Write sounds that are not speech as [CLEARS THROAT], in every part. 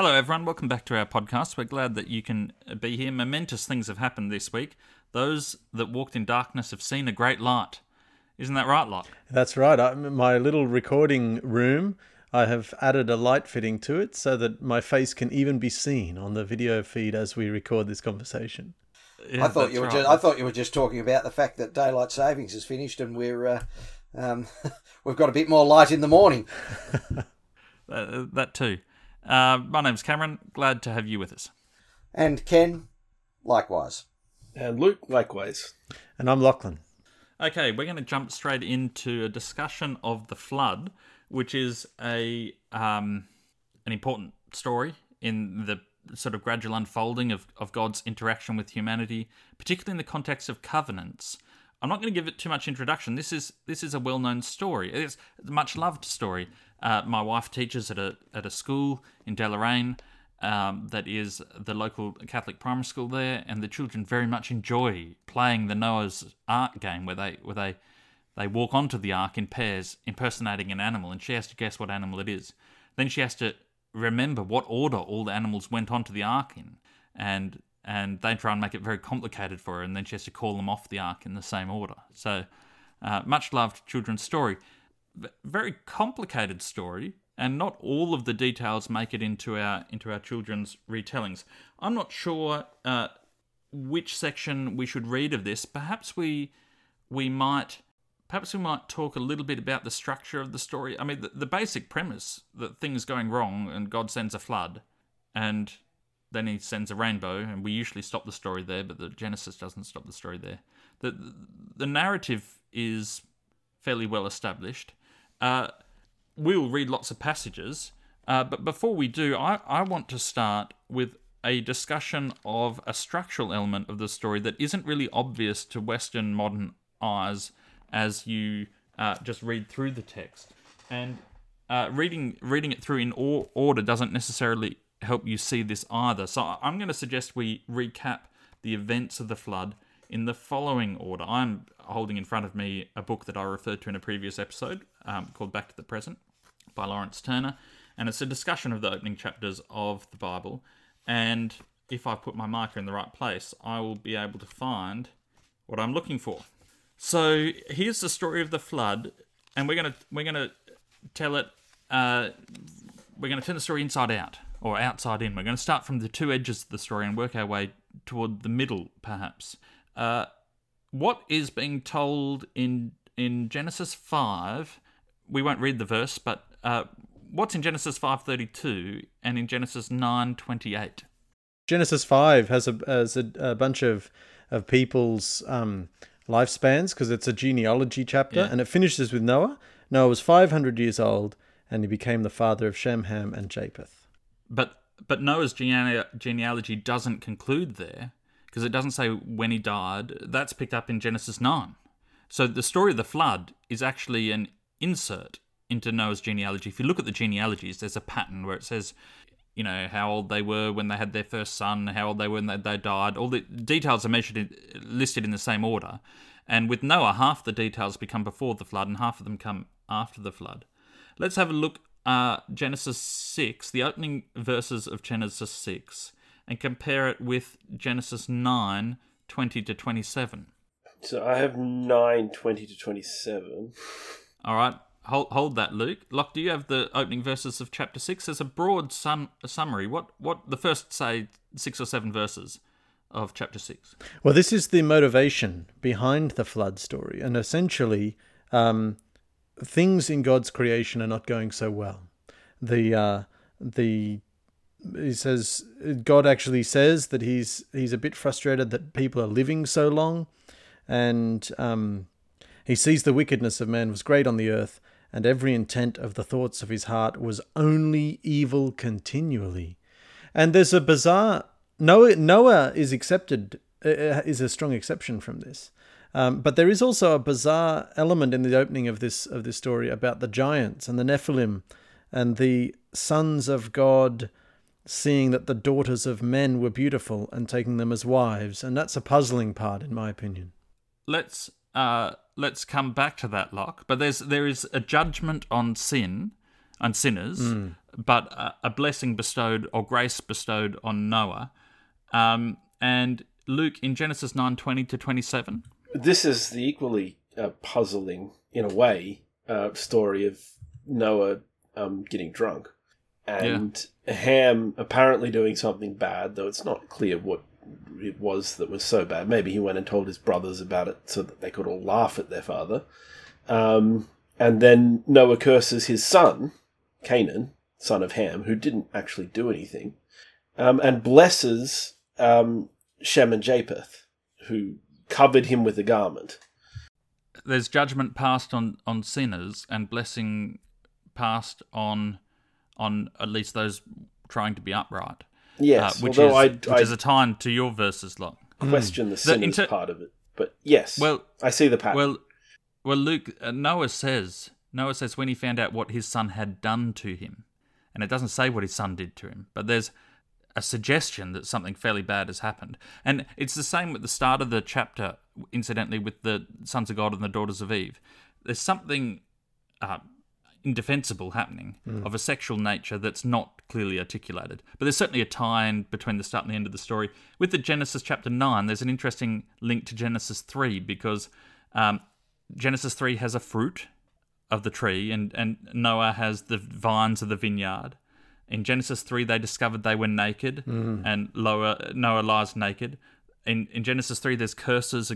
Hello, everyone. Welcome back to our podcast. We're glad that you can be here. Momentous things have happened this week. Those that walked in darkness have seen a great light. Isn't that right, Locke? That's right. I, my little recording room, I have added a light fitting to it so that my face can even be seen on the video feed as we record this conversation. Yeah, I thought you were right. just, I thought you were just talking about the fact that daylight savings is finished and we're uh, um, [LAUGHS] we've got a bit more light in the morning. [LAUGHS] uh, that too. Uh, my name's Cameron. Glad to have you with us. And Ken, likewise. And Luke, likewise. And I'm Lachlan. Okay, we're going to jump straight into a discussion of the flood, which is a um, an important story in the sort of gradual unfolding of, of God's interaction with humanity, particularly in the context of covenants. I'm not going to give it too much introduction. This is this is a well known story. It's a much loved story. Uh, my wife teaches at a at a school in Deloraine um, that is the local Catholic primary school there, and the children very much enjoy playing the Noah's Ark game, where they where they they walk onto the ark in pairs, impersonating an animal, and she has to guess what animal it is. Then she has to remember what order all the animals went onto the ark in, and and they try and make it very complicated for her, and then she has to call them off the ark in the same order. So, uh, much loved children's story very complicated story, and not all of the details make it into our into our children's retellings. I'm not sure uh, which section we should read of this. Perhaps we we might perhaps we might talk a little bit about the structure of the story. I mean, the, the basic premise that things going wrong and God sends a flood, and then he sends a rainbow, and we usually stop the story there, but the Genesis doesn't stop the story there. The the narrative is fairly well established. Uh, we'll read lots of passages, uh, but before we do, I, I want to start with a discussion of a structural element of the story that isn't really obvious to Western modern eyes as you uh, just read through the text. And uh, reading reading it through in order doesn't necessarily help you see this either. So I'm going to suggest we recap the events of the flood in the following order. I'm holding in front of me a book that I referred to in a previous episode um, called Back to the Present by Laurence Turner, and it's a discussion of the opening chapters of the Bible. And if I put my marker in the right place, I will be able to find what I'm looking for. So here's the story of the flood, and we're gonna we're gonna tell it. Uh, we're gonna turn the story inside out or outside in. We're going to start from the two edges of the story and work our way toward the middle, perhaps. Uh, what is being told in in Genesis five? We won't read the verse, but uh, what's in Genesis five thirty two and in Genesis nine twenty eight? Genesis five has a has a, a bunch of of people's um, lifespans because it's a genealogy chapter, yeah. and it finishes with Noah. Noah was five hundred years old, and he became the father of Shem, Ham, and Japheth. But but Noah's genealogy doesn't conclude there because it doesn't say when he died. That's picked up in Genesis 9. So the story of the flood is actually an insert into Noah's genealogy. If you look at the genealogies, there's a pattern where it says, you know, how old they were when they had their first son, how old they were when they, they died. All the details are measured in, listed in the same order. And with Noah, half the details become before the flood and half of them come after the flood. Let's have a look uh, Genesis 6, the opening verses of Genesis 6 and compare it with Genesis 9 20 to 27. So I have 9 20 to 27. All right. Hold, hold that, Luke. Locke, do you have the opening verses of chapter 6? There's a broad sum, a summary. What, what the first, say, six or seven verses of chapter 6? Well, this is the motivation behind the flood story. And essentially, um, things in God's creation are not going so well. The, uh, the he says God actually says that he's he's a bit frustrated that people are living so long, and um, he sees the wickedness of man was great on the earth, and every intent of the thoughts of his heart was only evil continually. And there's a bizarre Noah. Noah is accepted uh, uh, is a strong exception from this. Um, but there is also a bizarre element in the opening of this of this story about the giants and the Nephilim and the sons of God seeing that the daughters of men were beautiful and taking them as wives, and that's a puzzling part, in my opinion. Let's uh, let's come back to that, Locke. But there's there is a judgment on sin, on sinners, mm. but a, a blessing bestowed or grace bestowed on Noah. Um, and Luke in Genesis nine twenty to twenty seven. This is the equally uh, puzzling, in a way, uh, story of Noah um, getting drunk and Ham apparently doing something bad, though it's not clear what it was that was so bad. Maybe he went and told his brothers about it so that they could all laugh at their father. Um, and then Noah curses his son, Canaan, son of Ham, who didn't actually do anything, um, and blesses um, Shem and Japheth, who covered him with a garment. There's judgment passed on, on sinners and blessing passed on on at least those trying to be upright. Yes, uh, which although is I, which I is a time to your verses, lot. question the sinners inter- part of it. But yes, Well, I see the pattern. well, well. Luke uh, Noah says Noah says when he found out what his son had done to him, and it doesn't say what his son did to him, but there's a suggestion that something fairly bad has happened, and it's the same at the start of the chapter. Incidentally, with the sons of God and the daughters of Eve, there's something. Uh, indefensible happening of a sexual nature that's not clearly articulated. But there's certainly a tie in between the start and the end of the story. With the Genesis chapter 9, there's an interesting link to Genesis 3 because um, Genesis 3 has a fruit of the tree and, and Noah has the vines of the vineyard. In Genesis 3, they discovered they were naked and Noah, Noah lies naked. In, in Genesis 3, there's curses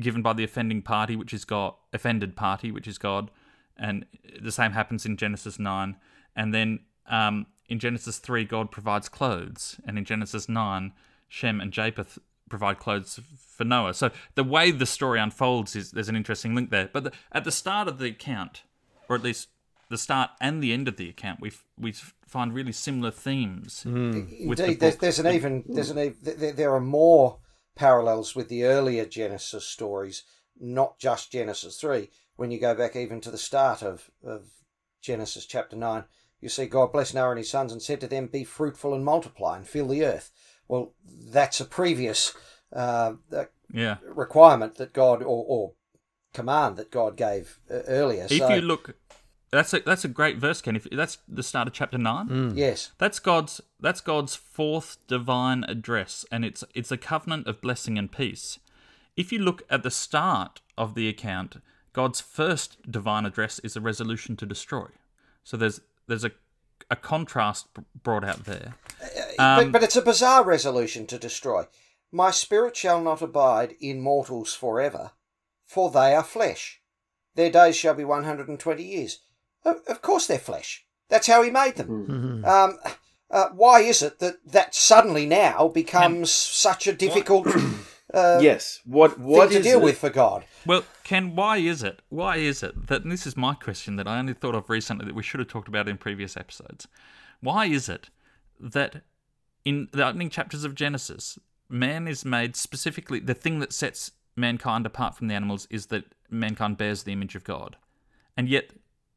given by the offending party, which is God, offended party, which is God and the same happens in Genesis 9. And then um, in Genesis 3, God provides clothes, and in Genesis 9, Shem and Japheth provide clothes for Noah. So the way the story unfolds is there's an interesting link there. But the, at the start of the account, or at least the start and the end of the account, we we find really similar themes. with the Indeed, there's, there's an even there's an there, there are more parallels with the earlier Genesis stories, not just Genesis three. When you go back even to the start of, of Genesis chapter nine, you see God blessed Noah and his sons and said to them, "Be fruitful and multiply and fill the earth." Well, that's a previous uh, uh, Yeah. requirement that God or, or command that God gave uh, earlier. If so you look, that's a that's a great verse, Ken. If that's the start of chapter nine. Mm. yes, That's God's that's God's fourth divine address and it's it's a covenant of blessing and peace. If you look at the start of the account, God's first divine address is a resolution to destroy. So there's there's a a contrast brought out there. Uh, uh, um, but, but it's a bizarre resolution to destroy. My spirit shall not abide in mortals forever, for they are flesh. Their days shall be 120 years. Of, of course they're flesh. That's how he made them. Um, uh, why is it that that suddenly now becomes such a difficult [COUGHS] uh, yes. What what thing to is deal it? with for God? Well, Ken, why is it? Why is it that and this is my question that I only thought of recently that we should have talked about in previous episodes? Why is it that in the opening chapters of Genesis, man is made specifically the thing that sets mankind apart from the animals is that mankind bears the image of God. And yet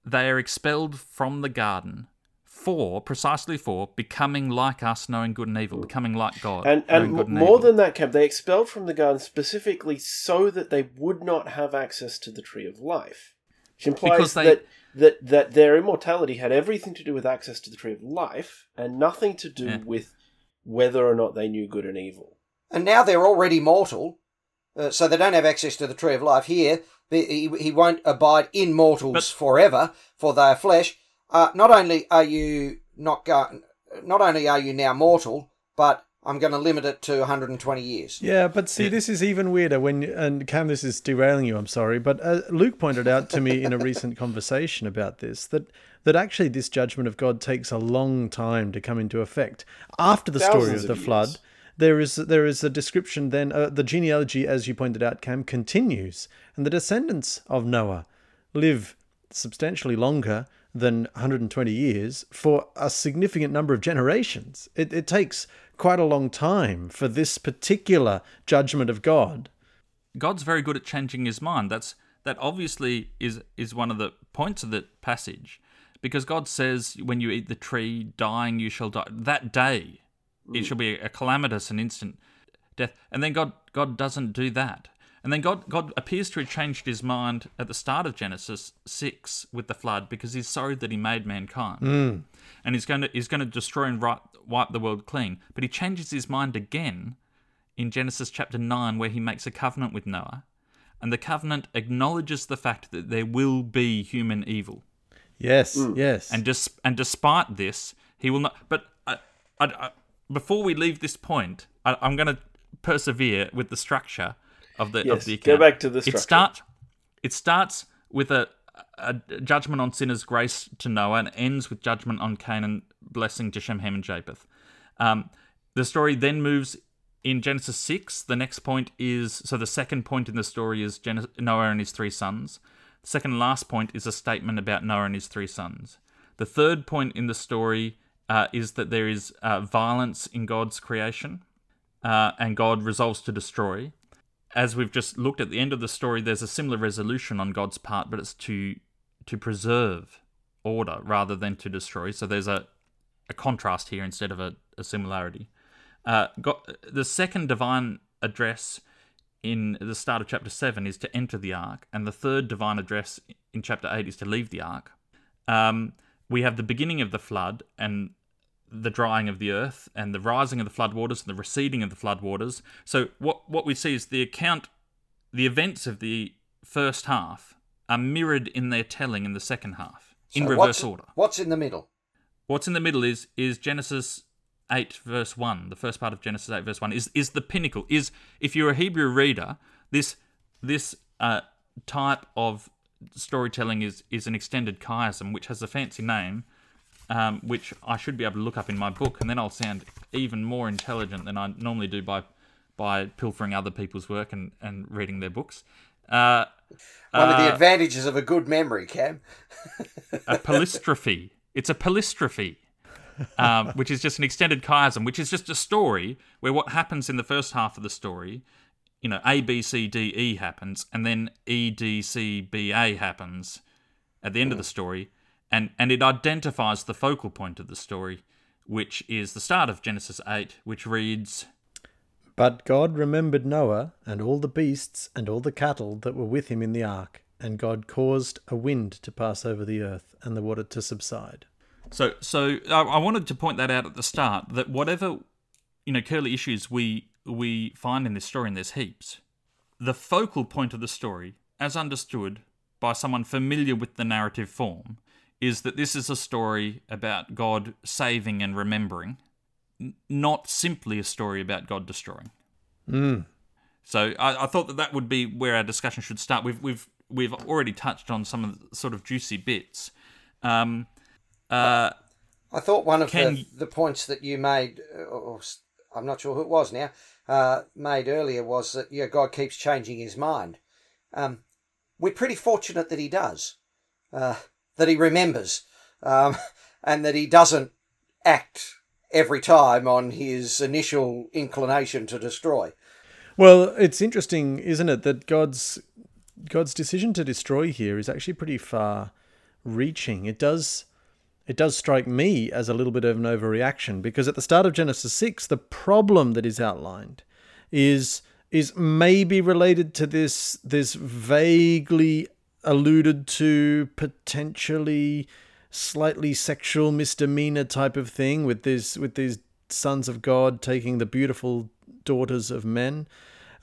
they are expelled from the garden for precisely for becoming like us, knowing good and evil, becoming like God. And and knowing good m- more evil. than that, Cam, they expelled from the garden specifically so that they would not have access to the tree of life. Which implies they- that, that that their immortality had everything to do with access to the tree of life and nothing to do Yeah. with whether or not they knew good and evil. And now they're already mortal, uh, so they don't have access to the tree of life. Here, the- he, he won't abide in mortals But- forever, for they are flesh. Uh, not only are you not go- not only are you now mortal, but I'm going to limit it to 120 years. Yeah, but see, this is even weirder when and Cam, this is derailing you. I'm sorry, but uh, Luke pointed out to me in a recent conversation about this that that actually this judgment of God takes a long time to come into effect after the story Thousands of the of flood. years. There is there is a description then uh, the genealogy, as you pointed out, Cam, continues, and the descendants of Noah live substantially longer than 120 years for a significant number of generations. It, it takes quite a long time for this particular judgment of God. God's very good at changing his mind. That's that obviously is is one of the points of the passage. Because God says when you eat the tree, dying you shall die. That day it mm. shall be a calamitous and instant death. And then God God doesn't do that. And then God God appears to have changed his mind at the start of Genesis six with the flood because he's sorry that he made mankind, mm. and he's going to he's going to destroy and wipe, wipe the world clean. But he changes his mind again in Genesis chapter nine, where he makes a covenant with Noah, and the covenant acknowledges the fact that there will be human evil. Yes, mm. yes. And just and despite this, he will not. But uh, I, I, I, before we leave this point, I, I'm going to persevere with the structure of the of Yes, the go back to the It structure. start. It starts with a, a judgment on sinners, grace to Noah, and ends with judgment on Canaan, blessing to Shem, Ham, and Japheth. Um, the story then moves in Genesis 6. The next point is so the second point in the story is Gen- Noah and his three sons. The second last point is a statement about Noah and his three sons. The third point in the story uh, is that there is uh, violence in God's creation uh, and God resolves to destroy. As we've just looked at the end of the story, there's a similar resolution on God's part, but it's to to preserve order rather than to destroy. So there's a, a contrast here instead of a, a similarity. Uh, God, the second divine address in the start of chapter 7 is to enter the ark, and the third divine address in chapter 8 is to leave the ark. Um, we have the beginning of the flood and the drying of the earth and the rising of the floodwaters and the receding of the floodwaters. So what what we see is the account, the events of the first half are mirrored in their telling in the second half in So reverse what's, order. What's in the middle? What's in the middle is is Genesis eight verse one. The first part of Genesis eight verse one is is the pinnacle. Is if you're a Hebrew reader, this this uh, type of storytelling is is an extended chiasm, which has a fancy name, um, which I should be able to look up in my book, and then I'll sound even more intelligent than I normally do by by pilfering other people's work and, and reading their books. Uh, One of the uh, advantages of a good memory, Cam. [LAUGHS] a palistrophe. It's a palistrophe, um, which is just an extended chiasm, which is just a story where what happens in the first half of the story, you know, A, B, C, D, E happens, and then E, D, C, B, A happens at the end of the story, and, and it identifies the focal point of the story, which is the start of Genesis 8, which reads, But God remembered Noah and all the beasts and all the cattle that were with him in the ark, and God caused a wind to pass over the earth and the water to subside. So, so I, I wanted to point that out at the start that whatever you know curly issues we we find in this story, and there's heaps. The focal point of the story, as understood by someone familiar with the narrative form, is that this is a story about God saving and remembering, not simply a story about God destroying. Mm. So I, I thought that that would be where our discussion should start. We've we've we've already touched on some of the sort of juicy bits. Um, uh, I thought one of the, the points that you made, uh, or I'm not sure who it was now, uh, made earlier was that yeah, God keeps changing his mind. Um, we're pretty fortunate that he does, uh, that he remembers, um, [LAUGHS] and that he doesn't act every time on his initial inclination to destroy. Well, it's interesting, isn't it, that God's God's decision to destroy here is actually pretty far reaching. It does it does strike me as a little bit of an overreaction because at the start of Genesis 6 the problem that is outlined is is maybe related to this this vaguely alluded to potentially slightly sexual misdemeanor type of thing with this with these sons of God taking the beautiful daughters of men.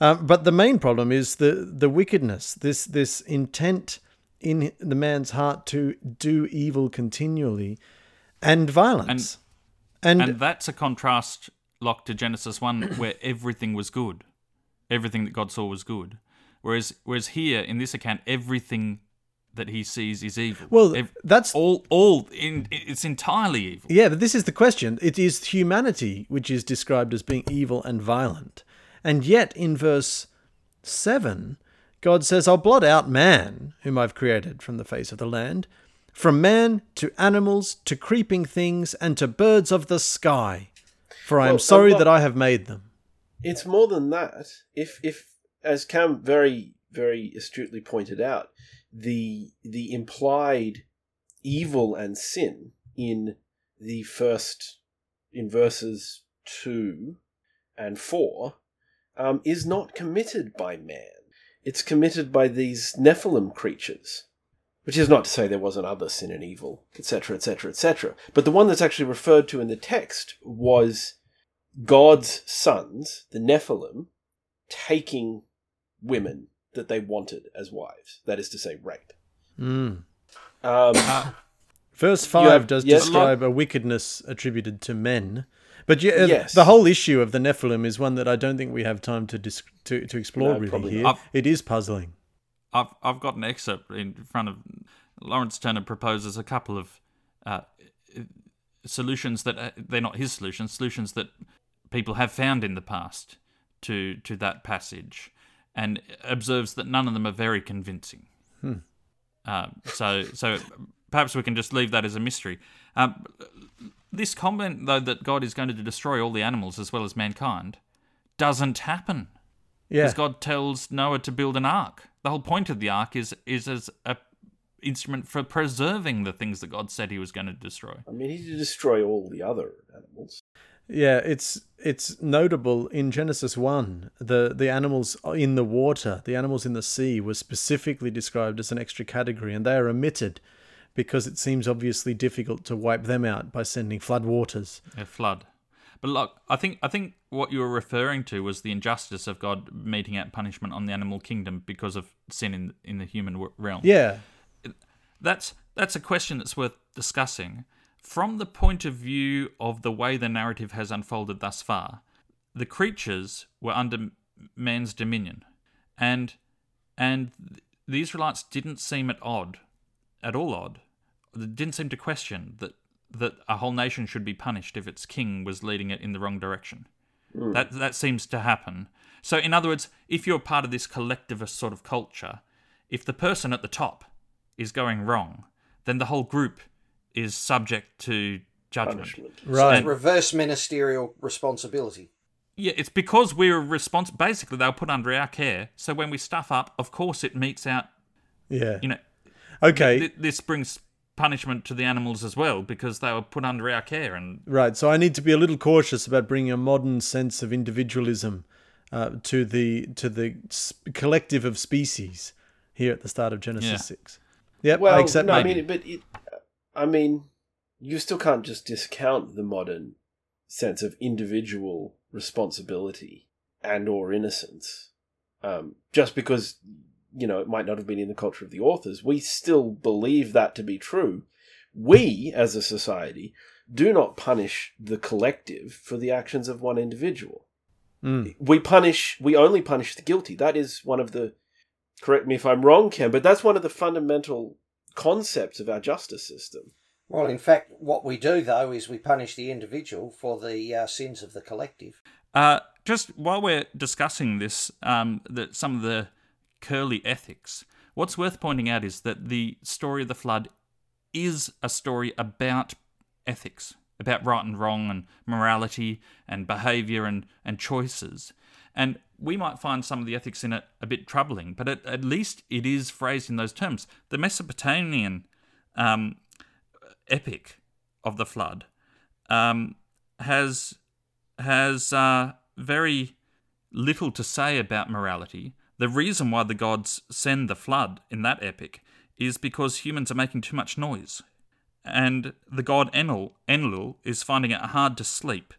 Um, but the main problem is the the wickedness, this this intent in the man's heart to do evil continually, and violence. And, and that's a contrast, Lock, to Genesis one, where everything was good, everything that God saw was good. Whereas, whereas here in this account, everything that he sees is evil. well, Ev- that's all, all in, it's entirely evil. Yeah, but this is the question. It is humanity which is described as being evil and violent. And yet, in verse 7, God says, I'll blot out man, whom I've created from the face of the land, from man to animals to creeping things and to birds of the sky. For I am Well, uh, sorry I'm not- that I have made them. It's more than that. If if as Cam very very astutely pointed out, the the implied evil and sin in the first in verses two and four um, is not committed by man. it's committed by these Nephilim creatures. Which is not to say there wasn't other sin and evil, etc., etc., etc. But the one that's actually referred to in the text was God's sons, the Nephilim, taking women that they wanted as wives. That is to say, rape. Mm. Um, Verse 5 have- does yes, describe a wickedness attributed to men. But yeah, uh, Yes. the whole issue of the Nephilim is one that I don't think we have time to dis- to, to explore No, really probably here. not. It is puzzling. I've I've got an excerpt in front of Laurence Turner proposes a couple of uh, solutions that uh, they're not his solutions, solutions that people have found in the past to to that passage, and observes that none of them are very convincing. Uh, so so perhaps we can just leave that as a mystery. Um, this comment though that God is going to destroy all the animals as well as mankind doesn't happen Yeah. because God tells Noah to build an ark. The whole point of the ark is is as a instrument for preserving the things that God said He was going to destroy. I mean, he did destroy all the other animals. Yeah, it's it's notable in Genesis one. The the animals in the water, the animals in the sea, were specifically described as an extra category, and they are omitted because it seems obviously difficult to wipe them out by sending flood waters. A flood. But look, I think I think what you were referring to was the injustice of God meting out punishment on the animal kingdom because of sin in in the human realm. Yeah, that's that's a question that's worth discussing from the point of view of the way the narrative has unfolded thus far. The creatures were under man's dominion, and and the Israelites didn't seem at odd, at all odd. They didn't seem to question that that a whole nation should be punished if its king was leading it in the wrong direction. Hmm. That that seems to happen. So, in other words, if you're part of this collectivist sort of culture, if the person at the top is going wrong, then the whole group is subject to judgment. Punishment. right. And- Reverse ministerial responsibility. Yeah, it's because we're responsible. Basically, they'll put under our care. So when we stuff up, of course, it meets out. yeah. You know, Okay, th- this brings punishment to the animals as well because they were put under our care. And Right. So I need to be a little cautious about bringing a modern sense of individualism uh, to the to the sp- collective of species here at the start of Genesis Yeah. six. Yep. Well, I accept no, I maybe. mean, but it, I mean, you still can't just discount the modern sense of individual responsibility and or innocence, um, just because you know it might not have been in the culture of the authors. We still believe that to be true. We, as a society, do not punish the collective for the actions of one individual. Mm. We punish. We only punish the guilty. That is one of the. Correct me if I'm wrong, Ken, but that's one of the fundamental concepts of our justice system. Well, in fact, what we do though is we punish the individual for the uh, sins of the collective. uh, just while we're discussing this, um, that some of the curly ethics, what's worth pointing out is that the story of the flood is a story about ethics, about right and wrong and morality and behavior and, and choices. And we might find some of the ethics in it a bit troubling, but at, at least it is phrased in those terms. The Mesopotamian um, epic of the flood um, has has uh, very little to say about morality. The reason why the gods send the flood in that epic is because humans are making too much noise. And the god Enlil, Enlil is finding it hard to sleep,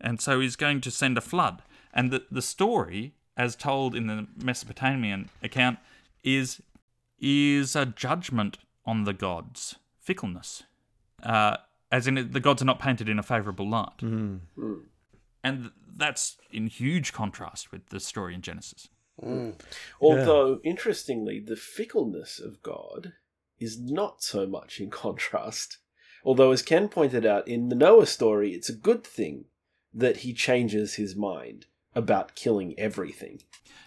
and so he's going to send a flood. And the, the story, as told in the Mesopotamian account, is is a judgment on the gods' fickleness. Uh, as in, the gods are not painted in a favourable light. And that's in huge contrast with the story in Genesis. Although, interestingly, the fickleness of God is not so much in contrast. Although, as Ken pointed out, in the Noah story, it's a good thing that he changes his mind about killing everything.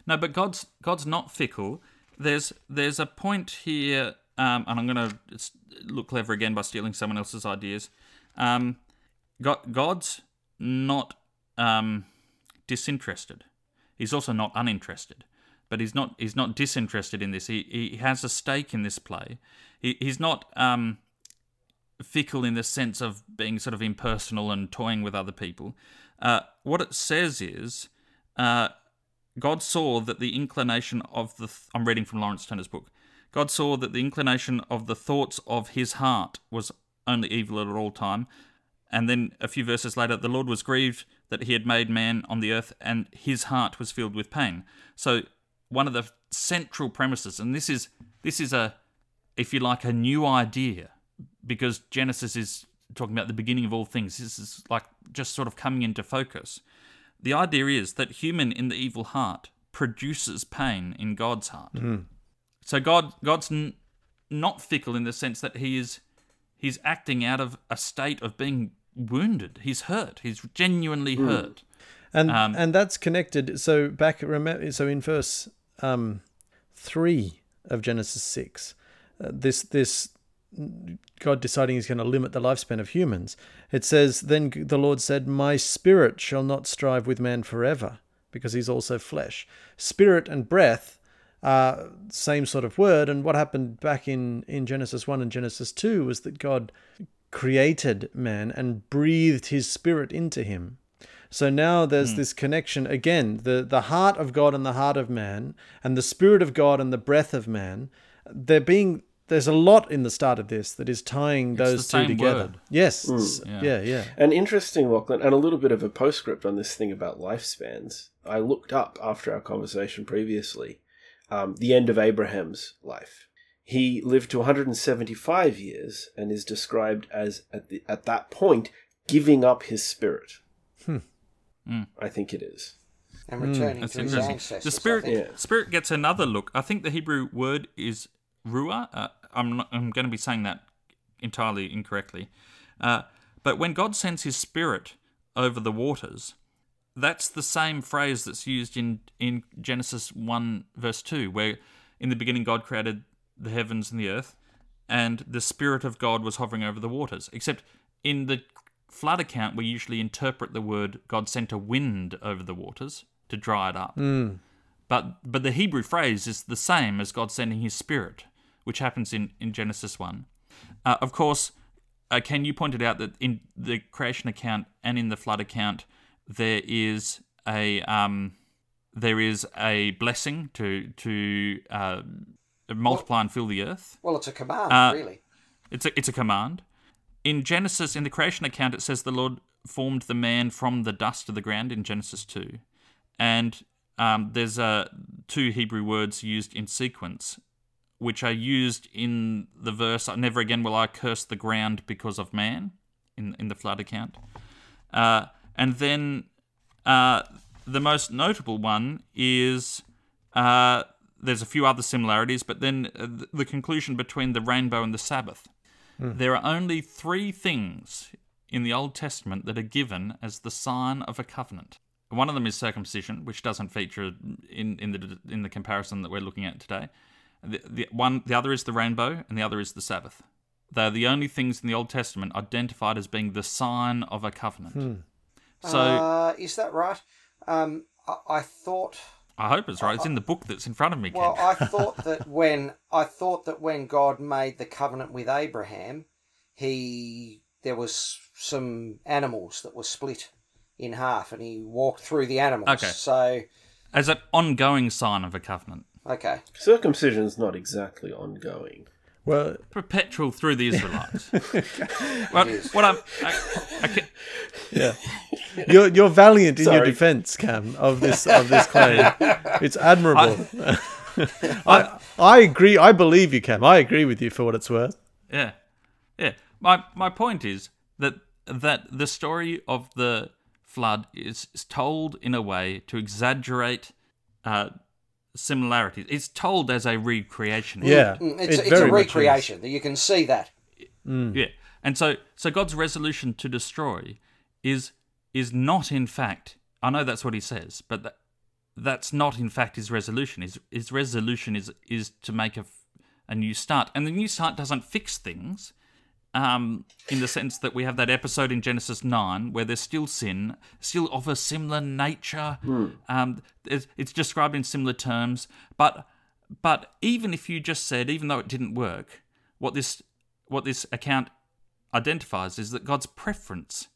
No, but God's God's not fickle. There's there's a point here, um, and I'm going to look clever again by stealing someone else's ideas. Um, God, God's not um, disinterested. He's also not uninterested, but he's not he's not disinterested in this. He he has a stake in this play. He, he's not um, fickle in the sense of being sort of impersonal and toying with other people. Uh, what it says is. Uh, God saw that the inclination of the. Th- I'm reading from Laurence Turner's book. God saw that the inclination of the thoughts of his heart was only evil at all time. And then a few verses later, the Lord was grieved that he had made man on the earth, and his heart was filled with pain. So, one of the central premises, and this is this is a, if you like, a new idea, because Genesis is talking about the beginning of all things. This is like just sort of coming into focus. The idea is that human in the evil heart produces pain in God's heart. So God God's n- not fickle in the sense that he is he's acting out of a state of being wounded. He's hurt. He's genuinely hurt. and Um, and that's connected. So back remember, so in verse um, three of Genesis six, uh, this this God deciding He's going to limit the lifespan of humans. It says, "Then the Lord said, My spirit shall not strive with man forever, because he's also flesh. Spirit and breath are same sort of word. And what happened back in in Genesis one and Genesis two was that God created man and breathed His spirit into him." So now there's hmm. this connection again, the the heart of God and the heart of man, and the spirit of God and the breath of man. They're being there's a lot in the start of this that is tying the those two same together. word. Yes, s- Yeah. yeah, yeah. And interesting, Lachlan, and a little bit of a postscript on this thing about lifespans. I looked up after our conversation previously um, the end of Abraham's life. He lived to 175 years and is described as, at, the, at that point, giving up his spirit. Hmm. I think it is. And returning That's to his interesting. ancestors. The spirit, Yeah. spirit gets another look. I think the Hebrew word is ruah. Uh, I'm not, I'm going to be saying that entirely incorrectly. Uh, but when God sends His Spirit over the waters, that's the same phrase that's used in in Genesis one verse two, where in the beginning God created the heavens and the earth, and the Spirit of God was hovering over the waters. Except in the flood account, we usually interpret the word God sent a wind over the waters to dry it up. But but the Hebrew phrase is the same as God sending His Spirit, which happens in, in Genesis one. Uh, of course, uh, Ken, you pointed out that in the creation account and in the flood account, there is a um, there is a blessing to to uh, multiply and fill the earth. Well, it's a command, Uh, really. It's a, it's a command. In Genesis, in the creation account, it says the Lord formed the man from the dust of the ground in Genesis 2. And um, there's uh, two Hebrew words used in sequence, which are used in the verse, Never again will I curse the ground because of man, in, in the flood account. Uh, and then uh, the most notable one is uh, there's a few other similarities, but then uh, the conclusion between the rainbow and the Sabbath. There are only three things in the Old Testament that are given as the sign of a covenant. One of them is circumcision, which doesn't feature in, in the in the comparison that we're looking at today. The, the one, the other is the rainbow, and the other is the Sabbath. They're the only things in the Old Testament identified as being the sign of a covenant. So uh, is that right? Um, I, I thought. I hope it's right. It's in the book that's in front of me, Ken. Well, I thought that when I thought that when God made the covenant with Abraham, he there was some animals that were split in half, and he walked through the animals. Okay. So, as an ongoing sign of a covenant, okay. Circumcision's not exactly ongoing. Well, perpetual through the Israelites. [LAUGHS] well, what I'm, I, I can, yeah. [LAUGHS] You're you're valiant in your defence, Cam, of this of this claim. [LAUGHS] It's admirable. I I agree. I believe you, Cam. I agree with you for what it's worth. Yeah, yeah. My my point is that that the story of the flood is, is told in a way to exaggerate uh, similarities. It's told as a recreation. Yeah, Mm, It's, it it's a very much is. recreation. You can see that. yeah. And so so God's resolution to destroy is is not in fact. I know that's what He says, but that, that's not in fact His resolution. His His resolution is is to make a a new start, and the new start doesn't fix things. Um, in the sense that we have that episode in Genesis 9 where there's still sin, still of a similar nature. Um, it's, it's described in similar terms. But but even if you just said, even though it didn't work, what this what this account identifies is that God's preference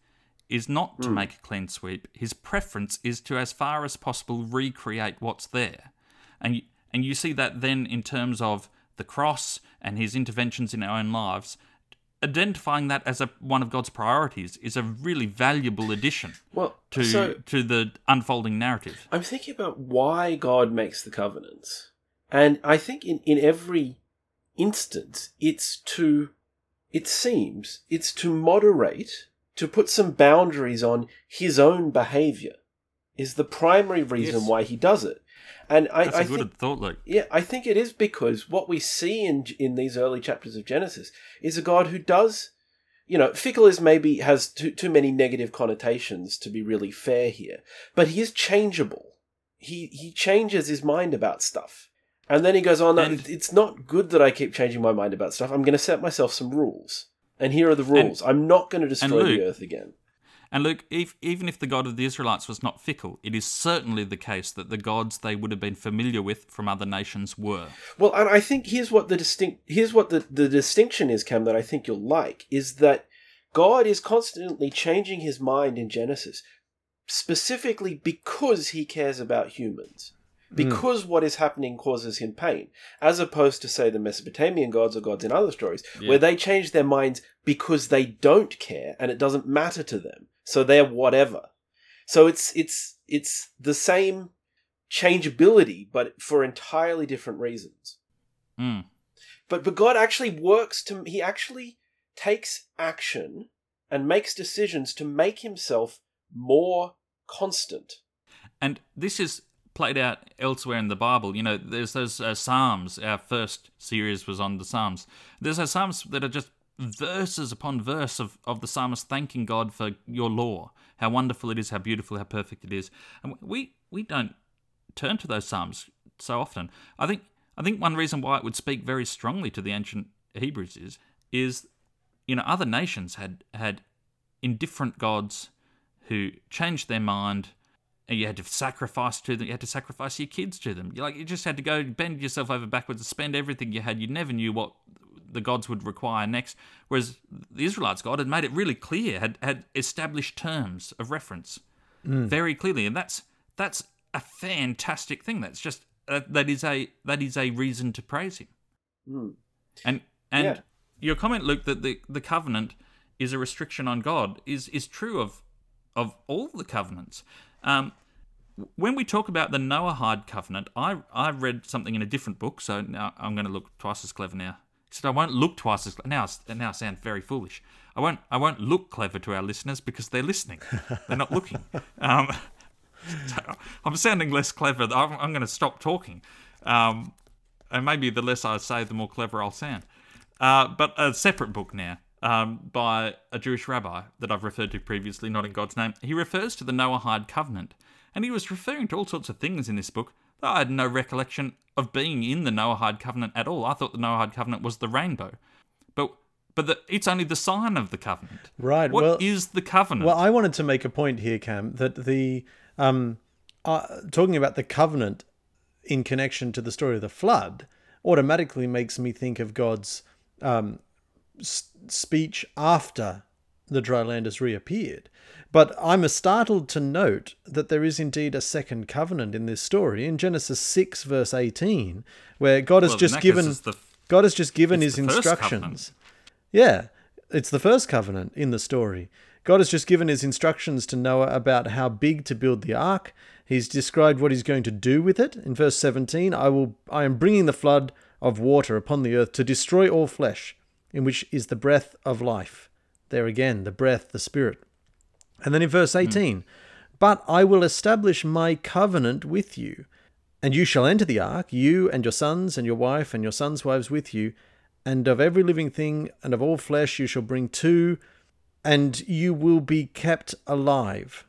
is not to make a clean sweep. His preference is to, as far as possible, recreate what's there. And and you see that then in terms of the cross and his interventions in our own lives. Identifying that as a one of God's priorities is a really valuable addition Well, to so to the unfolding narrative. I'm thinking about why God makes the covenants. And I think in, in every instance, it's to, it seems, it's to moderate, to put some boundaries on his own behavior, is the primary reason Yes. why he does it. And I, That's a I good think, thought, Luke. yeah, I think it is because what we see in in these early chapters of Genesis is a God who does, you know, fickle is maybe has too too many negative connotations to be really fair here, but he is changeable. He he changes his mind about stuff, and then he goes on. And- it's not good that I keep changing my mind about stuff. I'm going to set myself some rules, and here are the rules. I'm not going to destroy Luke- the earth again. And Luke, if, even if the God of the Israelites was not fickle, it is certainly the case that the gods they would have been familiar with from other nations were. Well, and I think here's what the distinct here's what the, the distinction is, Cam, that I think you'll like is that God is constantly changing his mind in Genesis, specifically because he cares about humans. Because what is happening causes him pain, as opposed to say the Mesopotamian gods or gods in other stories, where they change their minds because they don't care and it doesn't matter to them, so they're whatever. So it's it's it's the same changeability, but for entirely different reasons. Mm. But but God actually works to he actually takes action and makes decisions to make himself more constant. And this is played out elsewhere in the Bible. You know, there's those uh, Psalms. Our first series was on the Psalms. There's those Psalms that are just verses upon verse of, of the psalmist thanking God for your law, how wonderful it is, how beautiful, how perfect it is. And we we don't turn to those Psalms so often. I think I think one reason why it would speak very strongly to the ancient Hebrews is is you know other nations had had indifferent gods who changed their mind and you had to sacrifice to them you had to sacrifice your kids to them. You like you just had to go bend yourself over backwards and spend everything you had. You never knew what the gods would require next whereas the israelites god had made it really clear had had established terms of reference very clearly and that's that's a fantastic thing. That's just uh, that is a that is a reason to praise him. And and Yeah. your comment, Luke, that the, the covenant is a restriction on God is is true of of all the covenants. Um, when we talk about the Noahide covenant, I I read something in a different book, so now I'm going to look twice as clever now. Except I won't look twice as now. Now I sound very foolish. I won't I won't look clever to our listeners because they're listening. They're not looking. [LAUGHS] Um, so I'm sounding less clever. I'm, I'm going to stop talking. Um, and maybe the less I say, the more clever I'll sound. Uh, but a separate book now um, by a Jewish rabbi that I've referred to previously, not in God's name. He refers to the Noahide covenant, and he was referring to all sorts of things in this book that I had no recollection of being in the Noahide covenant at all. I thought the Noahide covenant was the rainbow, but but the, it's only the sign of the covenant. Right, What is well- the covenant? Well, I wanted to make a point here, Cam, that the um, uh, talking about the covenant in connection to the story of the flood automatically makes me think of God's um, s- speech after the dry land has reappeared. But I'm startled to note that there is indeed a second covenant in this story in Genesis 6, verse 18, where God has Well, just given the- God has just given his instructions. Yeah, it's the first covenant in the story. God has just given his instructions to Noah about how big to build the ark. He's described what he's going to do with it. In verse 17, I will I am bringing the flood of water upon the earth to destroy all flesh, in which is the breath of life. There again, the breath, the spirit. And then in verse hmm. 18, but I will establish my covenant with you, and you shall enter the ark, you and your sons and your wife and your sons' wives with you, and of every living thing and of all flesh you shall bring two, and you will be kept alive.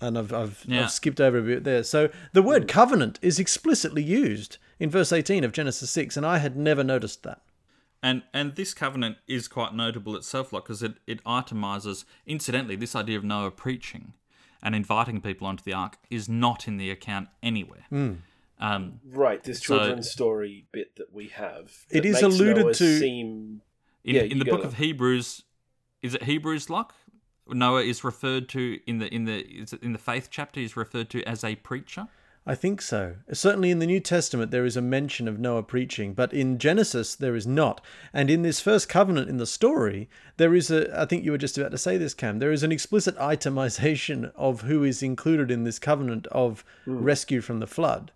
And I've, I've, Yeah. I've skipped over a bit there. So the word hmm. covenant is explicitly used in verse 18 of Genesis 6, and I had never noticed that. And and this covenant is quite notable itself, like because it it itemizes. Incidentally, this idea of Noah preaching and inviting people onto the ark is not in the account anywhere. Hmm. Um, Right, this So- children's story bit that we have. It that is alluded Noah to- Seem in, Yeah, in the book on. of Hebrews, is it Hebrews, Luck, Noah is referred to in the in the is it in the faith chapter is referred to as a preacher. I think so. Certainly in the New Testament, there is a mention of Noah preaching, but in Genesis, there is not. And in this first covenant in the story, there is a, I think you were just about to say this, Cam, there is an explicit [LAUGHS] itemization of who is included in this covenant of mm. rescue from the flood.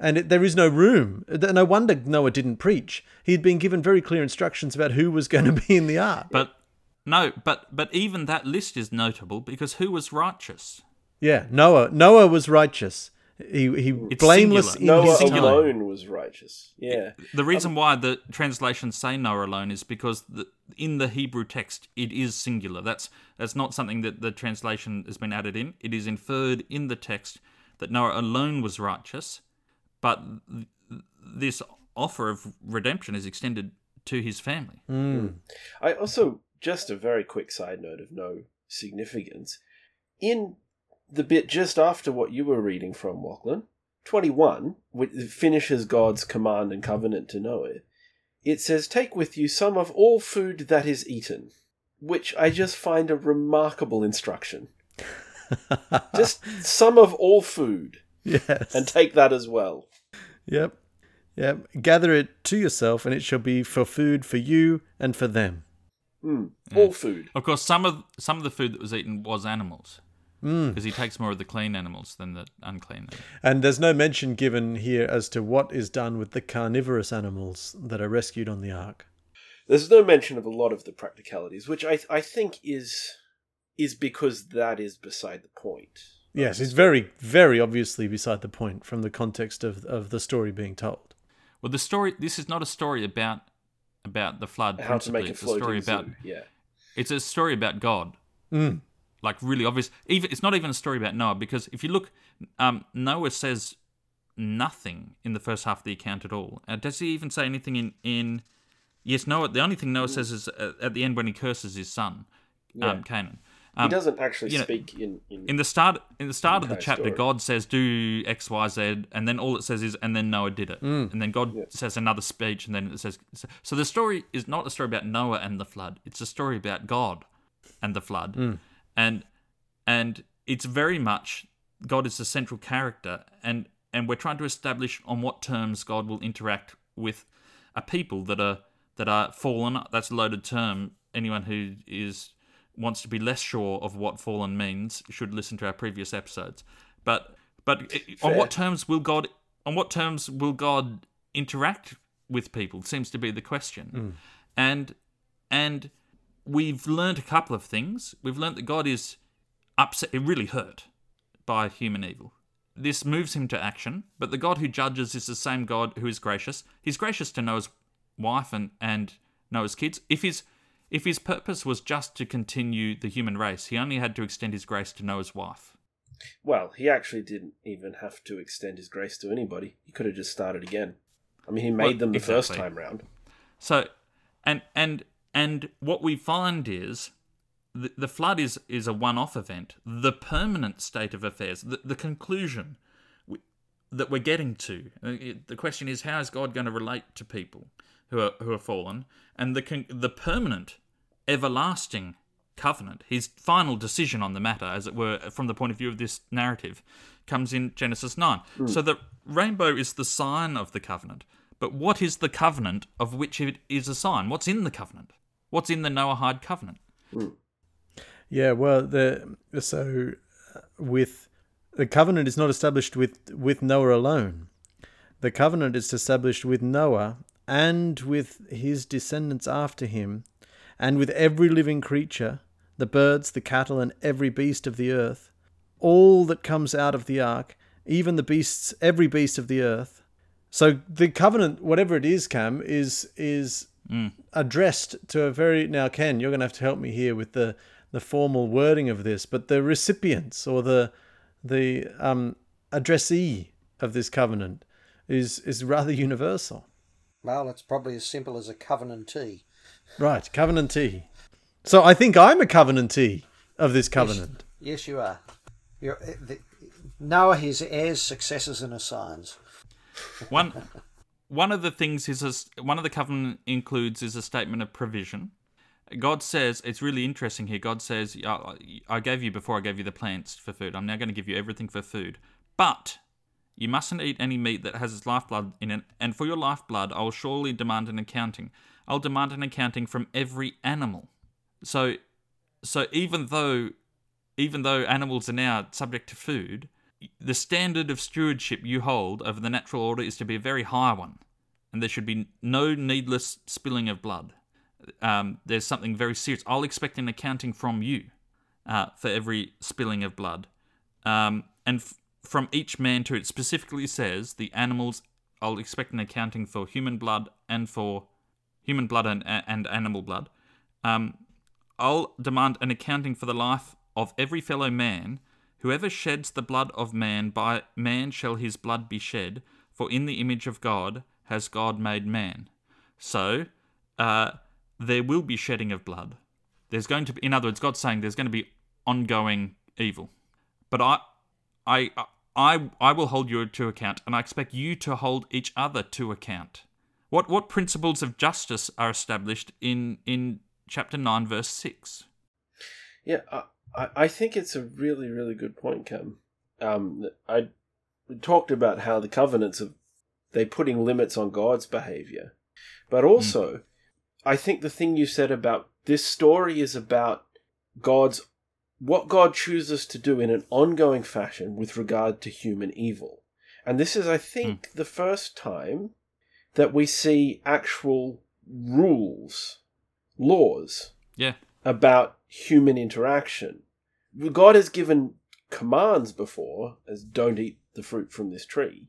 And it, there is no room. No wonder Noah didn't preach. He'd been given very clear instructions about who was [LAUGHS] going to be in the ark. But no, but but even that list is notable because who was righteous? Yeah, Noah. Noah was righteous. He he It's blameless singular. in Noah his singular. alone was righteous. Yeah. The reason why the translations say Noah alone is because the, in the Hebrew text it is singular. That's that's not something that the translation has been added in. It is inferred in the text that Noah alone was righteous, but th- this offer of redemption is extended to his family. Mm. I also just a very quick side note of no significance. In the bit just after what you were reading from Lachlan, twenty one, which finishes God's command and covenant to Noah. It says, "Take with you some of all food that is eaten," which I just find a remarkable instruction. [LAUGHS] Just some of all food, yes. and take that as well. Yep. Yep. Gather it to yourself, and it shall be for food for you and for them. Mm, All food. Of course, some of some of the food that was eaten was animals, Mm. because he takes more of the clean animals than the unclean. And there's no mention given here as to what is done with the carnivorous animals that are rescued on the ark. There's no mention of a lot of the practicalities, which I I think is is because that is beside the point. Yes, it's very, very obviously beside the point from the context of, of the story being told. Well, the story. This is not a story about about the flood. How to make a it's a story about. zoo. Yeah. It's a story about God. Mm. Like really obvious. Even it's not even a story about Noah because if you look, um, Noah says nothing in the first half of the account at all. Uh, does he even say anything in in? Yes, Noah. The only thing Noah says is uh, at the end when he curses his son, Yeah. um, Canaan. He Um, doesn't actually you know, speak in, in, in the start in the start of the chapter, story. God says do X Y Z, and then all it says is and then Noah did it, and then God Yeah. says another speech, and then it says so. The story is not a story about Noah and the flood; it's a story about God and the flood, and and it's very much God is the central character, and and we're trying to establish on what terms God will interact with a people that are that are fallen. That's a loaded term. Anyone who is wants to be less sure of what fallen means should listen to our previous episodes. But but i- on what terms will God on what terms will God interact with people seems to be the question. Hmm. And and we've learned a couple of things. We've learned that God is upset really hurt by human evil. This moves him to action, but the God who judges is the same God who is gracious. He's gracious to Noah's wife and, and Noah's kids. If his if his purpose was just to continue the human race, he only had to extend his grace to Noah's wife. well, he actually didn't even have to extend his grace to anybody. He could have just started again. I mean, he made Well, them the first time round. So, and and and what we find is the, the flood is is a one-off event. The permanent state of affairs, the, the conclusion we, that we're getting to. uh, The question is, how is God going to relate to people who are who are fallen? And the the permanent, everlasting covenant, his final decision on the matter, as it were, from the point of view of this narrative, comes in Genesis 9. So the rainbow is the sign of the covenant. But what is the covenant of which it is a sign? What's in the covenant? What's in the Noahide covenant? Yeah, well, the so uh, with the covenant is not established with with Noah alone. The covenant is established with Noah and with his descendants after him, and with every living creature, the birds, the cattle, and every beast of the earth, all that comes out of the ark, even the beasts, every beast of the earth. So the covenant, whatever it is, Cam, is is addressed to a very now Ken, you're going to have to help me here with the the formal wording of this, but the recipients or the the um, addressee of this covenant is is rather universal. Well, it's probably as simple as a covenantee. Right, covenantee. So I think I'm a covenantee of this covenant. Yes, you are. You're, uh, the, Noah, his heirs, successors, and assigns. One one of the things is a, one of the covenant includes is a statement of provision. God says it's really interesting here. God says, "I gave you before I gave you the plants for food. I'm now going to give you everything for food, but you mustn't eat any meat that has its lifeblood in it. And for your lifeblood, I will surely demand an accounting. I'll demand an accounting from every animal. So, so even though, even though animals are now subject to food, the standard of stewardship you hold over the natural order is to be a very high one, and there should be no needless spilling of blood. Um, there's something very serious. I'll expect an accounting from you uh, for every spilling of blood, um, and f- from each man too. It specifically says the animals. I'll expect an accounting for human blood and for human blood and, and animal blood. Um, I'll demand an accounting for the life of every fellow man. Whoever sheds the blood of man, by man shall his blood be shed, for in the image of God has God made man. So, uh, there will be shedding of blood. There's going to be, in other words, God's saying there's going to be ongoing evil. But I, I, I, I will hold you to account, and I expect you to hold each other to account. What what principles of justice are established in in chapter nine, verse six? Yeah, I, I think it's a really really good point, Cam. Um, I talked about how the covenants of they're putting limits on God's behavior, but also, mm. I think the thing you said about this story is about God's what God chooses to do in an ongoing fashion with regard to human evil. And this is, I think, mm. the first time that we see actual rules, laws, yeah, about human interaction. God has given commands before, as don't eat the fruit from this tree,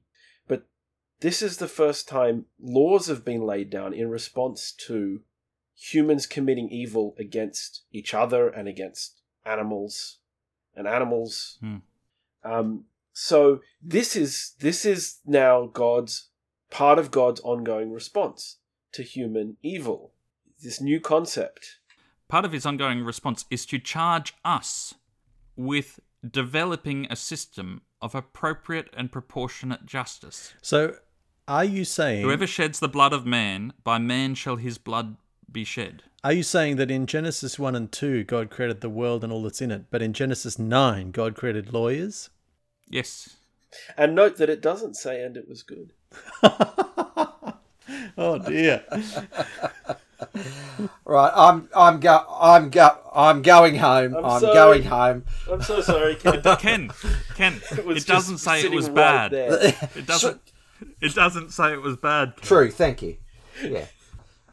this is the first time laws have been laid down in response to humans committing evil against each other and against animals and animals. Hmm. Um, so this is this is now God's part of God's ongoing response to human evil. This new concept. Part of his ongoing response is to charge us with developing a system of appropriate and proportionate justice. So, are you saying. Whoever sheds the blood of man, by man shall his blood be shed. Are you saying that in Genesis 1 and 2, God created the world and all that's in it, but in Genesis 9, God created lawyers? Yes. And note that it doesn't say, and it was good. [LAUGHS] oh dear. [LAUGHS] right, I'm I'm go I'm go I'm going home. I'm, I'm going home. I'm so sorry, Ken. Ken, Ken, [LAUGHS] it, it doesn't say it was bad. it doesn't. It doesn't say it was bad. Ken. True. Thank you. Yeah.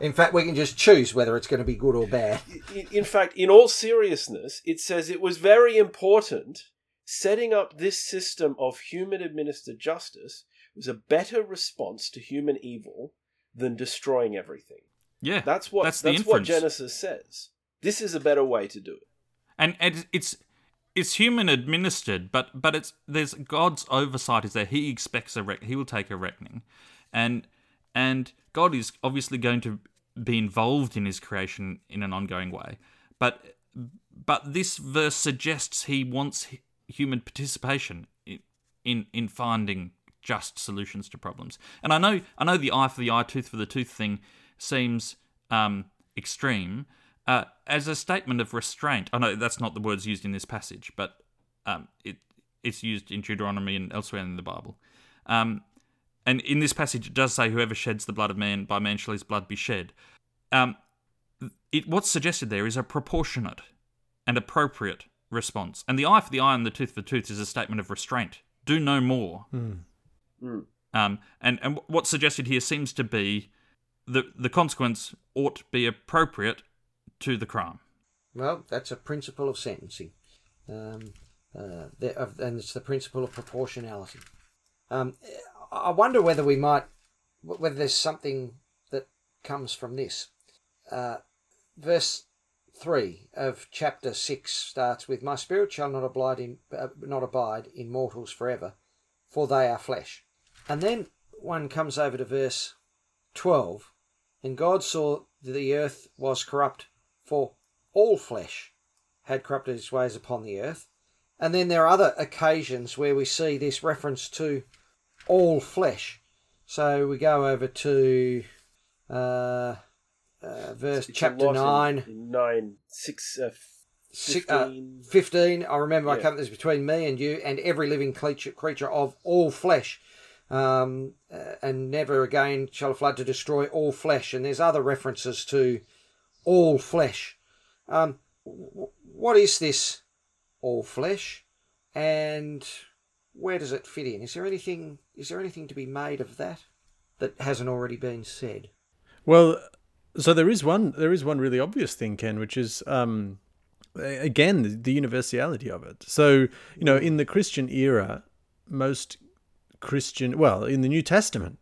In fact, we can just choose whether it's going to be good or bad. In fact, in all seriousness, it says it was very important setting up this system of human administered justice was a better response to human evil than destroying everything. Yeah, that's what that's, that's what Genesis says. This is a better way to do it. And, and it's it's human administered, but but it's there's God's oversight is there. He expects a he will take a reckoning, and and God is obviously going to be involved in His creation in an ongoing way. But but this verse suggests He wants human participation in in, in finding just solutions to problems. And I know I know the eye for the eye, tooth for the tooth thing seems um, extreme. Uh, as a statement of restraint, I know that's not the words used in this passage, but um, it it's used in Deuteronomy and elsewhere in the Bible. Um, and in this passage, it does say, "Whoever sheds the blood of man, by man shall his blood be shed." Um, it, what's suggested there is a proportionate and appropriate response, and the eye for the eye and the tooth for the tooth is a statement of restraint. Do no more. Mm. Mm. Um, and and what's suggested here seems to be the the consequence ought to be appropriate to the crime. Well, that's a principle of sentencing, um, uh, and it's the principle of proportionality. Um, I wonder whether we might, whether there's something that comes from this. Uh, verse three of chapter six starts with, "My spirit shall not abide in uh, not abide in mortals forever, for they are flesh." And then one comes over to verse 12 and God saw that the earth was corrupt, for all flesh had corrupted its ways upon the earth. And then there are other occasions where we see this reference to all flesh. So we go over to uh, uh, verse It's chapter in- nine. in nine, six, uh, Six, uh, 15. 15 i remember i Yeah. covered this between me and you and every living creature, creature of all flesh um, uh, and never again shall a flood to destroy all flesh and there's other references to all flesh. Um, what is this all flesh? And where does it fit in? Is there anything is there anything to be made of that that hasn't already been said? Well, so there is one there is one really obvious thing, Ken, which is um, again the, the universality of it. So you know, in the Christian era, most Christian well in the New Testament,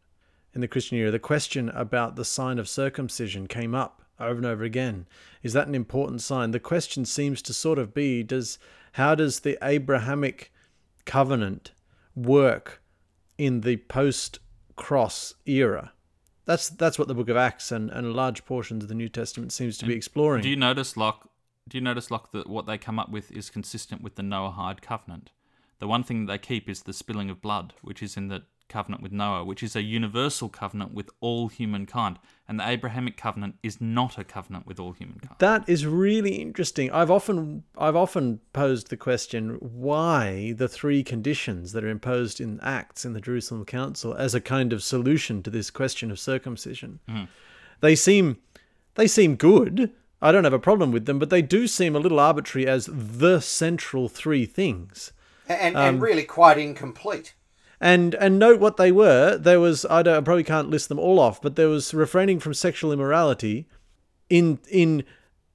in the Christian era, the question about the sign of circumcision came up over and over again. Is that an important sign? The question seems to sort of be: Does how does the Abrahamic covenant work in the post-cross era? That's that's what the Book of Acts and, and large portions of the New Testament seems to be exploring. Do you notice, Locke? Do you notice, Locke, that what they come up with is consistent with the Noahide covenant? The one thing that they keep is the spilling of blood, which is in the covenant with Noah, which is a universal covenant with all humankind, and the Abrahamic covenant is not a covenant with all humankind. that is really interesting. I've often I've often posed the question why the three conditions that are imposed in Acts in the Jerusalem Council as a kind of solution to this question of circumcision. They seem they seem good. I don't have a problem with them, but they do seem a little arbitrary as the central three things. and, Um, and really quite incomplete And and note what they were. There was I, don't, I probably can't list them all off, but there was refraining from sexual immorality. In in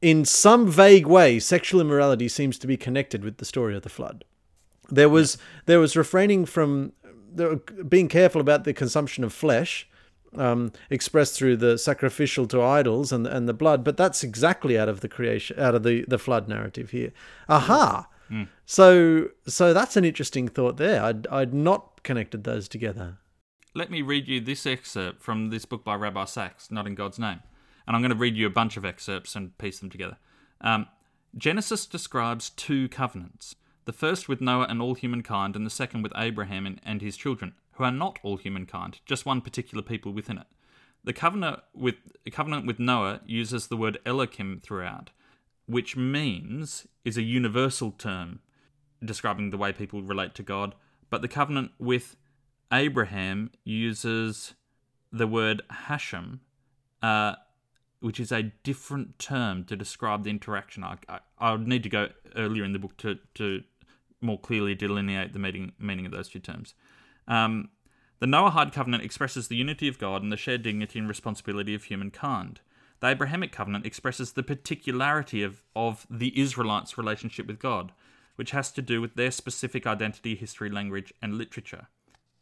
in some vague way, sexual immorality seems to be connected with the story of the flood. There was there was refraining from being careful about the consumption of flesh, um, expressed through the sacrificial to idols and and the blood. But that's exactly out of the creation out of the the flood narrative here. Aha. So so that's an interesting thought there. I'd I'd not connected those together. Let me read you this excerpt from this book by Rabbi Sacks, Not in God's Name. And I'm going to read you a bunch of excerpts and piece them together. Um, Genesis describes two covenants the first with Noah and all humankind, and the second with Abraham and, his children, who are not all humankind, just one particular people within it. The covenant with, the covenant with Noah uses the word Elohim throughout, which means is a universal term describing the way people relate to God. But the covenant with Abraham uses the word Hashem, uh, which is a different term to describe the interaction. I, I, I need to go earlier in the book to, to more clearly delineate the meaning, meaning of those two terms. Um, the Noahide covenant expresses the unity of God and the shared dignity and responsibility of humankind. The Abrahamic covenant expresses the particularity of, of the Israelites' relationship with God, which has to do with their specific identity, history, language, and literature.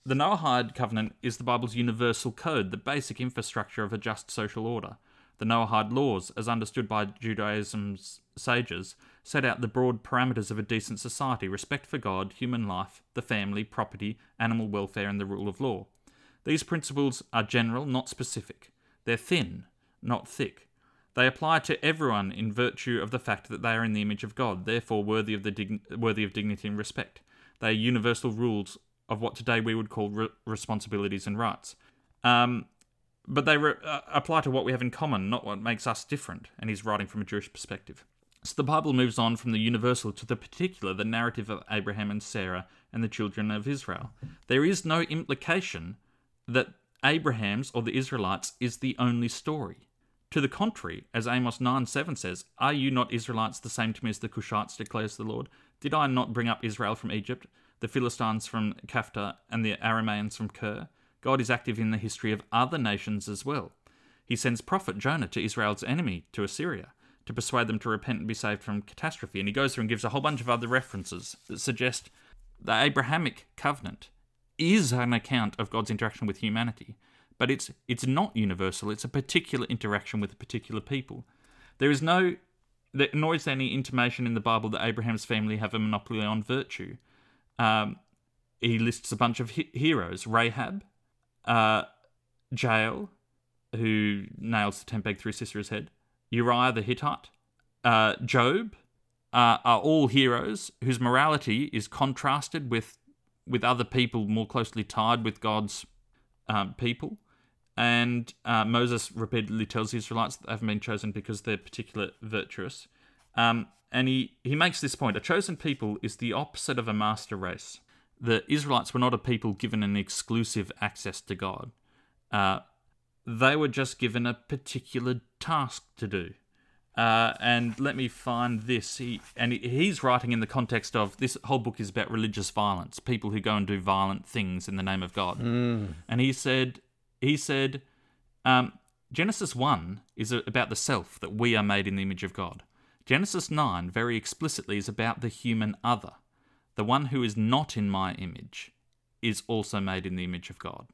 The Noahide covenant is the Bible's universal code, the basic infrastructure of a just social order. The Noahide laws, as understood by Judaism's sages, set out the broad parameters of a decent society respect for God, human life, the family, property, animal welfare, and the rule of law. These principles are general, not specific. They're thin, not thick. They apply to everyone in virtue of the fact that they are in the image of God, therefore worthy of the dign- worthy of dignity and respect. They are universal rules of what today we would call re- responsibilities and rights. Um, but they re- uh, apply to what we have in common, not what makes us different. And he's writing from a Jewish perspective. So the Bible moves on from the universal to the particular, the narrative of Abraham and Sarah and the children of Israel. There is no implication that Abraham's or the Israelites is the only story. To the contrary, as Amos 9 7 says, Are you not Israelites the same to me as the Cushites, declares the Lord? Did I not bring up Israel from Egypt, the Philistines from Caphtor, and the Aramaeans from Kir? God is active in the history of other nations as well. He sends prophet Jonah to Israel's enemy, to Assyria, to persuade them to repent and be saved from catastrophe. And he goes through and gives a whole bunch of other references that suggest the Abrahamic covenant is an account of God's interaction with humanity, but it's it's not universal. It's a particular interaction with a particular people. There is no there nor is there any intimation in the Bible that Abraham's family have a monopoly on virtue. Um, he lists a bunch of he- heroes: Rahab, uh, Jael, who nails the tent peg through Sisera's head, Uriah the Hittite, uh, Job, uh, are all heroes whose morality is contrasted with with other people more closely tied with God's um, people. And uh, Moses repeatedly tells the Israelites that they haven't been chosen because they're particularly virtuous. Um, and he, he makes this point a chosen people is the opposite of a master race. The Israelites were not a people given an exclusive access to God. Uh, they were just given a particular task to do. Uh, and let me find this. He and he's writing in the context of this whole book is about religious violence, people who go and do violent things in the name of God. Mm. And he said, he said, um, Genesis one is about the self that we are made in the image of God. Genesis nine very explicitly is about the human other, the one who is not in my image, is also made in the image of God.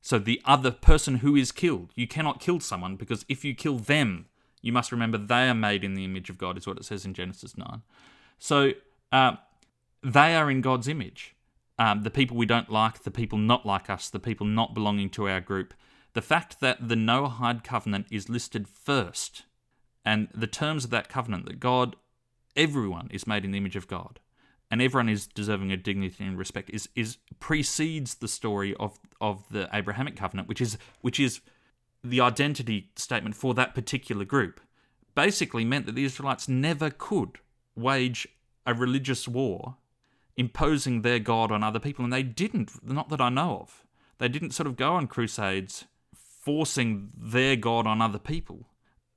So the other person who is killed, you cannot kill someone because if you kill them, you must remember they are made in the image of God, is what it says in Genesis 9. So uh, they are in God's image. Um, the people we don't like, the people not like us, the people not belonging to our group. The fact that the Noahide covenant is listed first, and the terms of that covenant that God, everyone is made in the image of God, and everyone is deserving of dignity and respect, is is precedes the story of of the Abrahamic covenant, which is which is the identity statement for that particular group basically meant that the Israelites never could wage a religious war imposing their God on other people. And they didn't, not that I know of. They didn't sort of go on crusades forcing their God on other people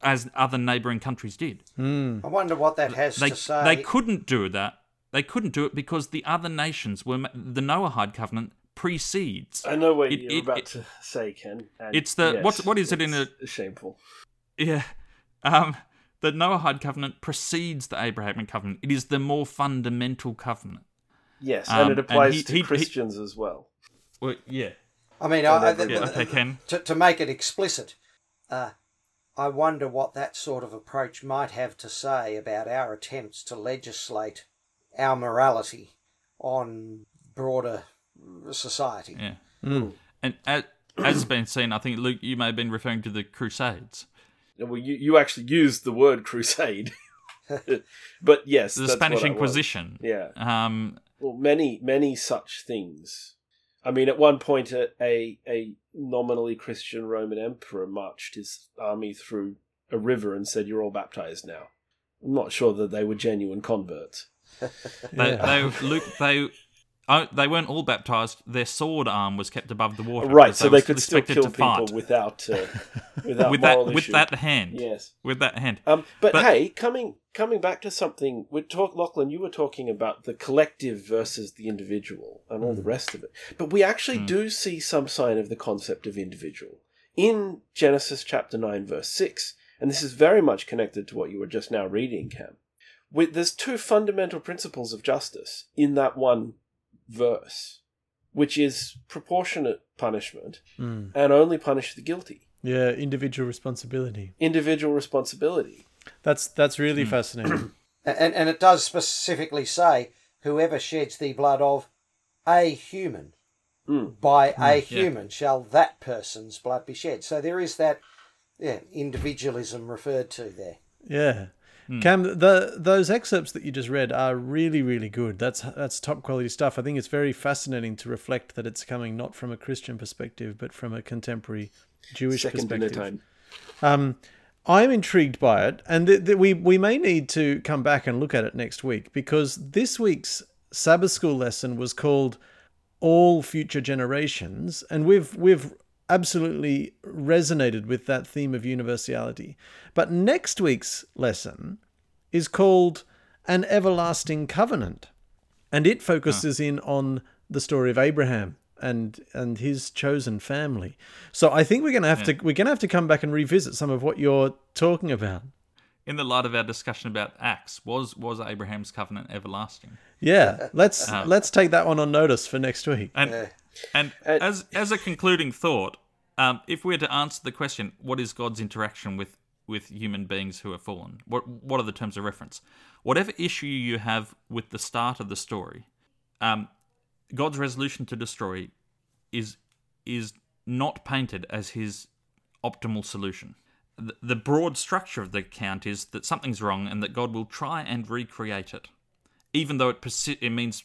as other neighbouring countries did. Hmm. I wonder what that has They, to say. they couldn't do that. They couldn't do it because the other nations were, the Noahide covenant precedes. I know what It- you're it- about it- to say, Ken. and It's the- yes, what- what is it in a Shameful. Yeah. Um, the Noahide covenant precedes the Abrahamic covenant. It is the more fundamental covenant. Yes, Um, and it and applies he- to he- he- Christians as well. Well, yeah. I mean, I, I, every- Yeah, okay, Ken. to, to make it explicit, uh, I wonder what that sort of approach might have to say about our attempts to legislate our morality on broader society. Yeah. Hmm. And as, as has been seen, I think, Luke, you may have been referring to the Crusades. Well, you, you actually used the word [LAUGHS] crusade. [LAUGHS] but yes, The that's Spanish what I was. Inquisition. Yeah. Um, Well, many, many such things. I mean, at one point, a, a, a nominally Christian Roman emperor marched his army through a river and said, You're all baptized now. I'm not sure that they were genuine converts. they, Yeah. they, Luke, they, oh, they weren't all baptized. Their sword arm was kept above the water. right, so they could still kill people fight without, uh, [LAUGHS] without with that moral with that hand. Yes. With that hand. Um, but, But- hey, coming coming back to something, we talk, Lachlan. You were talking about the collective versus the individual and all the rest of it. But we actually Mm. do see some sign of the concept of individual in Genesis chapter nine, verse six, and this is very much connected to what you were just now reading, Cam. With, there's two fundamental principles of justice in that one verse, which is proportionate punishment Hmm. and only punish the guilty. Yeah, individual responsibility. Individual responsibility. That's that's really fascinating. [CLEARS THROAT] And, and it does specifically say, whoever sheds the blood of a human, Mm. by a yeah. human shall that person's blood be shed. So there is that yeah, individualism referred to there. Yeah. Cam, the those excerpts that you just read are really, really good. That's that's top quality stuff. I think it's very fascinating to reflect that it's coming not from a Christian perspective, but from a contemporary Jewish Second dinner perspective. time. Um, I'm intrigued by it, and th- th- we we may need to come back and look at it next week because this week's Sabbath school lesson was called "All Future Generations," and we've we've absolutely resonated with that theme of universality. But next week's lesson is called "An Everlasting Covenant," and it focuses in on the story of Abraham and and his chosen family. So I think we're gonna have to we're gonna have to come back and revisit some of what you're talking about. In the light of our discussion about Acts, was was Abraham's covenant everlasting? Yeah, let's Uh, let's take that one on notice for next week. And Yeah. And Uh, as as a concluding thought, um, if we were to answer the question, what is God's interaction with with human beings who are fallen? What what are the terms of reference? Whatever issue you have with the start of the story, um, God's resolution to destroy is is not painted as his optimal solution. The, the broad structure of the account is that something's wrong and that God will try and recreate it, even though it persi- it means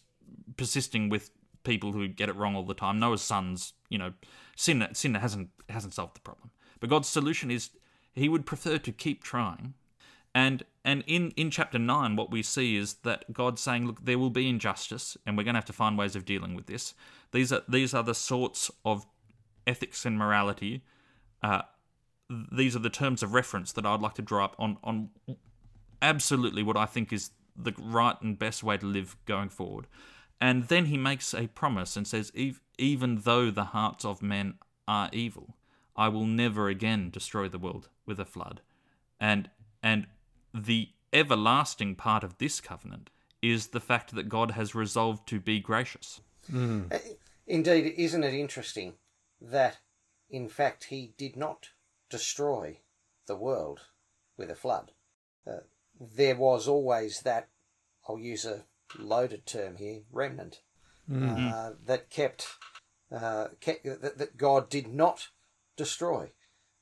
persisting with people who get it wrong all the time. Noah's sons you know, sin sin hasn't hasn't solved the problem. But God's solution is He would prefer to keep trying, and and in in chapter nine, what we see is that God's saying, look, there will be injustice, and we're going to have to find ways of dealing with this. These are these are the sorts of ethics and morality. Uh, these are the terms of reference that I'd like to draw up on on absolutely what I think is the right and best way to live going forward. And then he makes a promise and says, Even though the hearts of men are evil, I will never again destroy the world with a flood. And and the everlasting part of this covenant is the fact that God has resolved to be gracious. Mm. Indeed, isn't it interesting that, in fact, he did not destroy the world with a flood? Uh, there was always that, I'll use a loaded term here, remnant, Mm-hmm. uh, that kept, uh, kept that, that God did not destroy.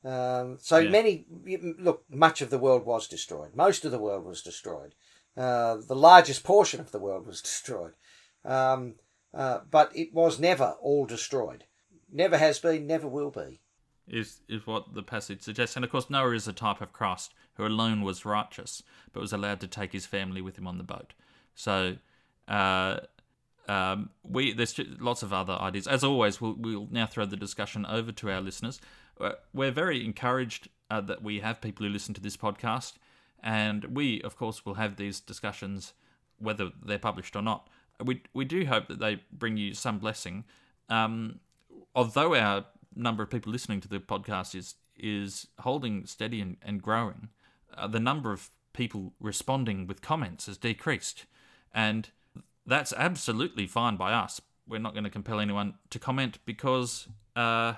Um, so Yeah. many, look, much of the world was destroyed. Most of the world was destroyed. Uh, the largest portion of the world was [LAUGHS] destroyed. Um, uh, but it was never all destroyed. Never has been, never will be. is is what the passage suggests. And of course, Noah is a type of Christ who alone was righteous, but was allowed to take his family with him on the boat. So, uh, um, we there's lots of other ideas. As always, we'll, we'll now throw the discussion over to our listeners. Uh, We're very encouraged uh, that we have people who listen to this podcast, and we, of course, will have these discussions whether they're published or not. We we do hope that they bring you some blessing. Um, although our number of people listening to the podcast is is holding steady and, and growing, uh, the number of people responding with comments has decreased, and that's absolutely fine by us. We're not going to compel anyone to comment because uh,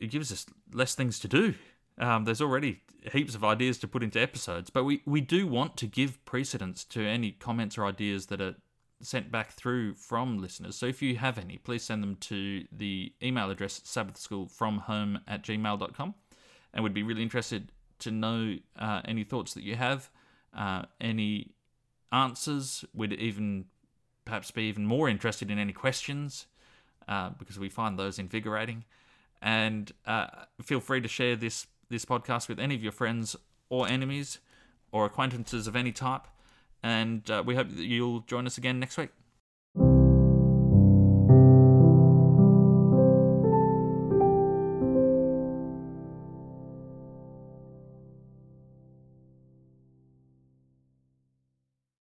it gives us less things to do. Um, there's already heaps of ideas to put into episodes, but we, we do want to give precedence to any comments or ideas that are sent back through from listeners. So if you have any, please send them to the email address sabbathschoolfromhome at gmail.com. And we'd be really interested to know uh, any thoughts that you have, uh, any answers. We'd even perhaps be even more interested in any questions uh, because we find those invigorating. And uh, feel free to share this this podcast with any of your friends or enemies or acquaintances of any type. And uh, we hope that you'll join us again next week.